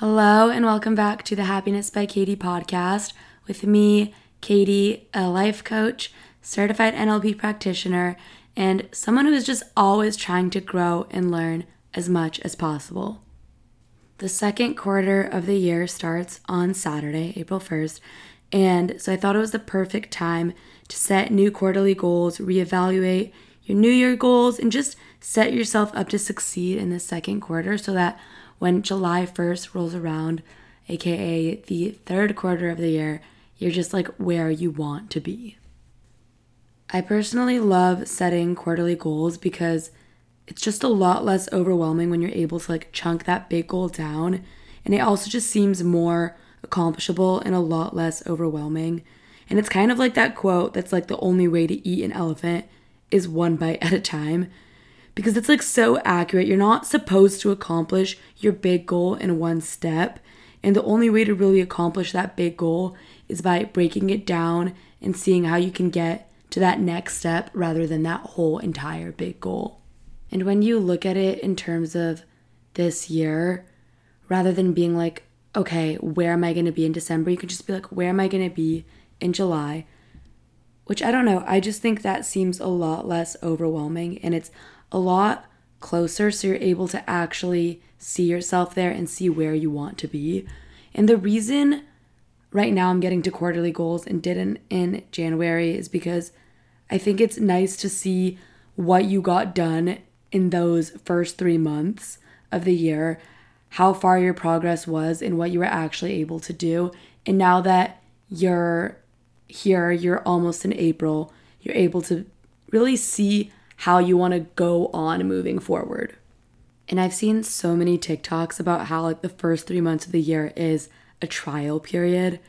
Hello, and welcome back to the Happiness by Cady podcast with me, Cady, a life coach, certified NLP practitioner, and someone who is just always trying to grow and learn as much as possible. The second quarter of the year starts on Saturday, April 1st, and so I thought it was the perfect time to set new quarterly goals, reevaluate your new year goals, and just set yourself up to succeed in the second quarter so that when July 1st rolls around, aka the third quarter of the year, you're just like where you want to be. I personally love setting quarterly goals because it's just a lot less overwhelming when you're able to like chunk that big goal down. And it also just seems more accomplishable and a lot less overwhelming. And it's kind of like that quote that's like the only way to eat an elephant is one bite at a time because it's like so accurate. You're not supposed to accomplish your big goal in one step. And the only way to really accomplish that big goal is by breaking it down and seeing how you can get to that next step rather than that whole entire big goal. And when you look at it in terms of this year, rather than being like, okay, where am I going to be in December? You can just be like, where am I going to be in July? Which I don't know. I just think that seems a lot less overwhelming and it's a lot closer so you're able to actually see yourself there and see where you want to be. And the reason right now I'm getting to quarterly goals and didn't in January is because I think it's nice to see what you got done in those first three months of the year, how far your progress was, and what you were actually able to do. And now that you're here, you're almost in April, you're able to really see how you want to go on moving forward. And I've seen so many TikToks about how like the first 3 months of the year is a trial period,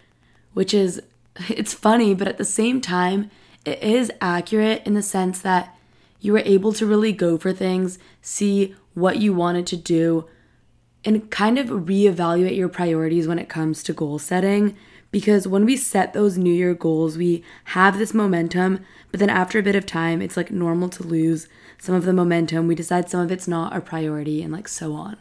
which is it's funny, but at the same time, it is accurate in the sense that you were able to really go for things, see what you wanted to do, and kind of reevaluate your priorities when it comes to goal setting because when we set those new year goals, we have this momentum, but then after a bit of time, it's like normal to lose some of the momentum. We decide some of it's not our priority, and like so on.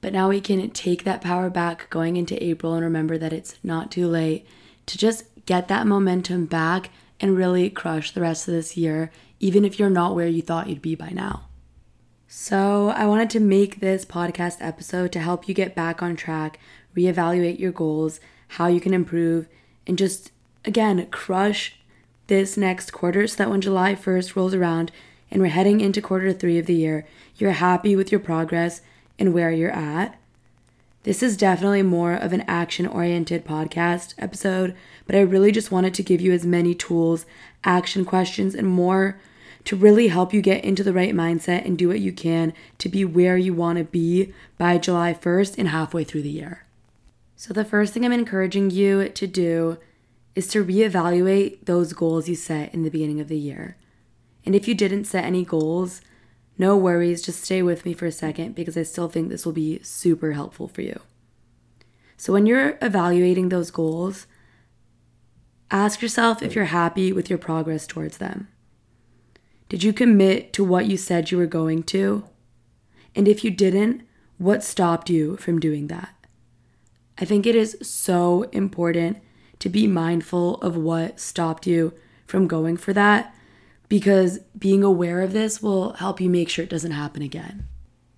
But now we can take that power back going into April and remember that it's not too late to just get that momentum back and really crush the rest of this year, even if you're not where you thought you'd be by now. So, I wanted to make this podcast episode to help you get back on track, reevaluate your goals, how you can improve, and just again crush this next quarter so that when July 1st rolls around and we're heading into quarter three of the year, you're happy with your progress and where you're at. This is definitely more of an action oriented podcast episode, but I really just wanted to give you as many tools, action questions, and more to really help you get into the right mindset and do what you can to be where you want to be by July 1st and halfway through the year. So, the first thing I'm encouraging you to do is to reevaluate those goals you set in the beginning of the year. And if you didn't set any goals, no worries, just stay with me for a second because I still think this will be super helpful for you. So, when you're evaluating those goals, ask yourself if you're happy with your progress towards them. Did you commit to what you said you were going to? And if you didn't, what stopped you from doing that? I think it is so important to be mindful of what stopped you from going for that because being aware of this will help you make sure it doesn't happen again.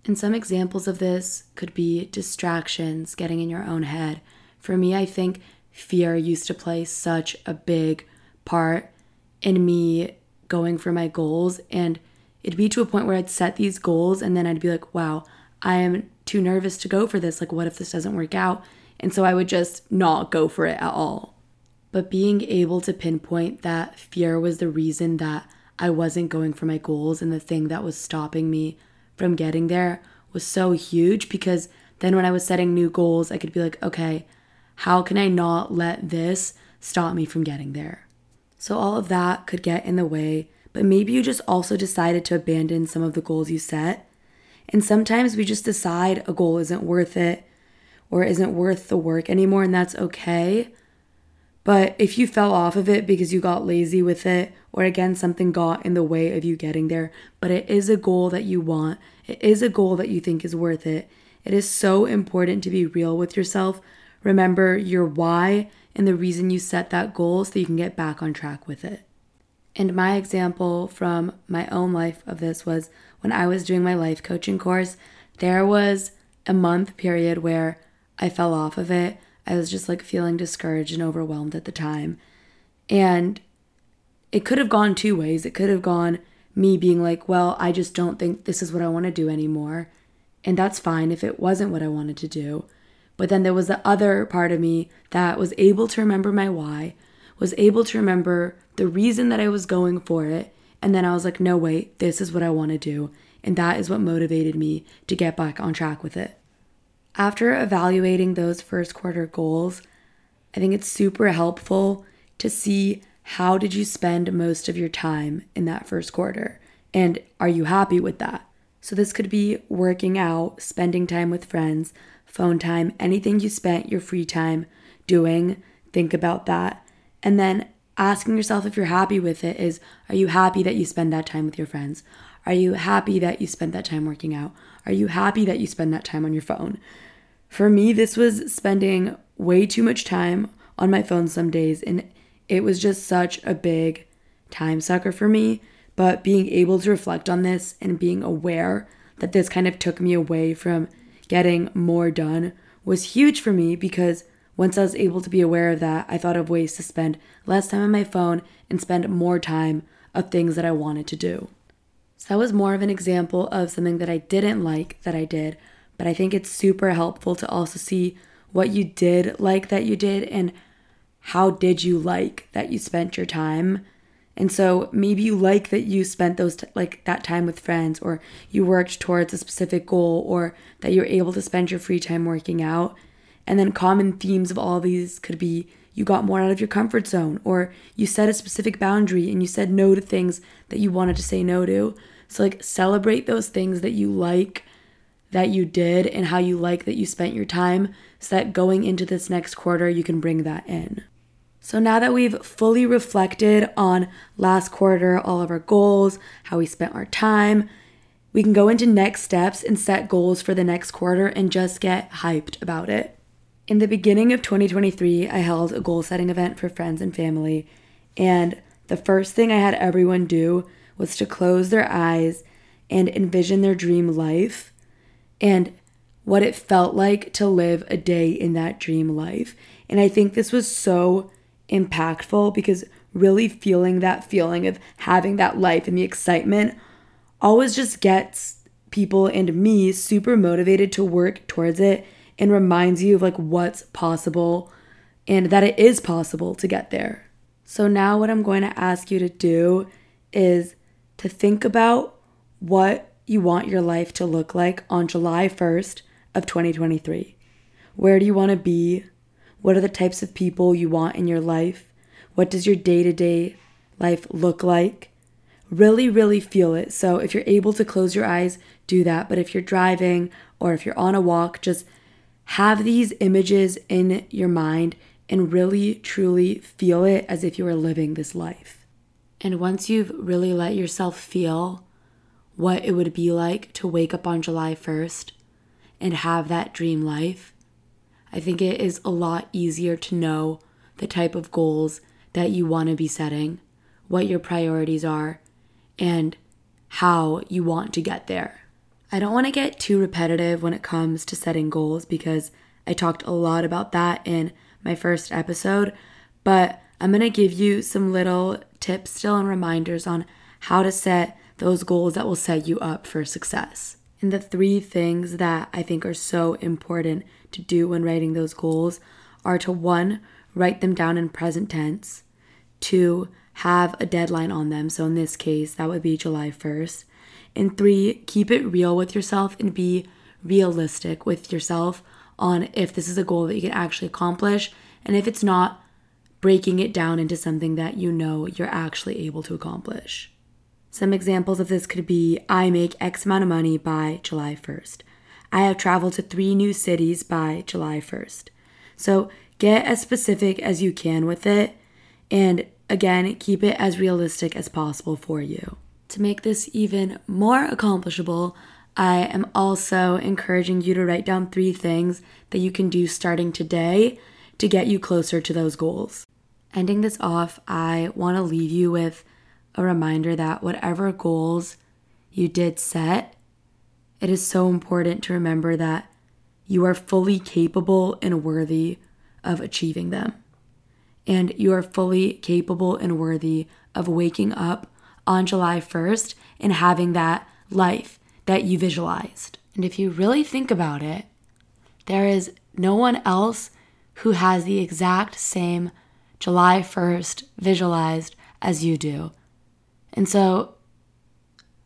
And some examples of this could be distractions, getting in your own head. For me, I think fear used to play such a big part in me going for my goals. And it'd be to a point where I'd set these goals and then I'd be like, wow, I am too nervous to go for this. Like, what if this doesn't work out? And so I would just not go for it at all. But being able to pinpoint that fear was the reason that I wasn't going for my goals and the thing that was stopping me from getting there was so huge because then when I was setting new goals, I could be like, okay, how can I not let this stop me from getting there? So all of that could get in the way, but maybe you just also decided to abandon some of the goals you set. And sometimes we just decide a goal isn't worth it or isn't worth the work anymore, and that's okay. But if you fell off of it because you got lazy with it, or again, something got in the way of you getting there, but it is a goal that you want, it is a goal that you think is worth it, it is so important to be real with yourself. Remember your why and the reason you set that goal so you can get back on track with it. And my example from my own life of this was when I was doing my life coaching course, there was a month period where I fell off of it. I was just like feeling discouraged and overwhelmed at the time. And it could have gone two ways. It could have gone me being like, well, I just don't think this is what I want to do anymore. And that's fine if it wasn't what I wanted to do. But then there was the other part of me that was able to remember my why, was able to remember the reason that I was going for it. And then I was like, no, wait, this is what I want to do. And that is what motivated me to get back on track with it. After evaluating those first quarter goals, I think it's super helpful to see how did you spend most of your time in that first quarter and are you happy with that? So this could be working out, spending time with friends, phone time, anything you spent your free time doing, think about that. And then asking yourself if you're happy with it is are you happy that you spend that time with your friends? Are you happy that you spent that time working out? Are you happy that you spend that time on your phone? For me, this was spending way too much time on my phone some days, and it was just such a big time sucker for me. But being able to reflect on this and being aware that this kind of took me away from getting more done was huge for me because once I was able to be aware of that, I thought of ways to spend less time on my phone and spend more time of things that I wanted to do. So that was more of an example of something that I didn't like that I did, but I think it's super helpful to also see what you did like that you did and how did you like that you spent your time. And so maybe you like that you spent those t- like that time with friends or you worked towards a specific goal or that you're able to spend your free time working out and then common themes of all these could be you got more out of your comfort zone, or you set a specific boundary and you said no to things that you wanted to say no to. So, like, celebrate those things that you like that you did and how you like that you spent your time so that going into this next quarter, you can bring that in. So, now that we've fully reflected on last quarter, all of our goals, how we spent our time, we can go into next steps and set goals for the next quarter and just get hyped about it. In the beginning of 2023, I held a goal setting event for friends and family, and the first thing I had everyone do was to close their eyes and envision their dream life and what it felt like to live a day in that dream life. And I think this was so impactful because really feeling that feeling of having that life and the excitement always just gets people and me super motivated to work towards it and reminds you of like what's possible and that it is possible to get there. So now what I'm going to ask you to do is to think about what you want your life to look like on July 1st of 2023. Where do you want to be? What are the types of people you want in your life? What does your day-to-day life look like? Really, really feel it. So if you're able to close your eyes, do that. But if you're driving or if you're on a walk, just have these images in your mind and really truly feel it as if you are living this life. And once you've really let yourself feel what it would be like to wake up on July 1st and have that dream life, I think it is a lot easier to know the type of goals that you want to be setting, what your priorities are, and how you want to get there. I don't want to get too repetitive when it comes to setting goals because I talked a lot about that in my first episode, but I'm going to give you some little tips still and reminders on how to set those goals that will set you up for success. And the three things that I think are so important to do when writing those goals are to one, write them down in present tense, two, have a deadline on them. So in this case, that would be July 1st. And three, keep it real with yourself and be realistic with yourself on if this is a goal that you can actually accomplish. And if it's not, breaking it down into something that you know you're actually able to accomplish. Some examples of this could be I make X amount of money by July 1st. I have traveled to three new cities by July 1st. So get as specific as you can with it. And again, keep it as realistic as possible for you. To make this even more accomplishable, I am also encouraging you to write down three things that you can do starting today to get you closer to those goals. Ending this off, I want to leave you with a reminder that whatever goals you did set, it is so important to remember that you are fully capable and worthy of achieving them. And you are fully capable and worthy of waking up on July 1st and having that life that you visualized. And if you really think about it, there is no one else who has the exact same July 1st visualized as you do. And so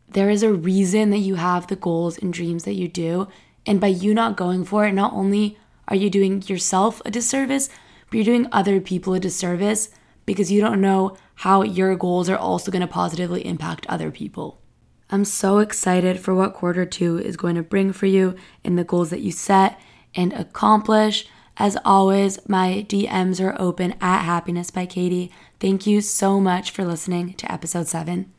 there is a reason that you have the goals and dreams that you do. And by you not going for it, not only are you doing yourself a disservice, but you're doing other people a disservice because you don't know how your goals are also going to positively impact other people. I'm so excited for what quarter two is going to bring for you and the goals that you set and accomplish. As always, my DMs are open at Happiness by Cady. Thank you so much for listening to episode seven.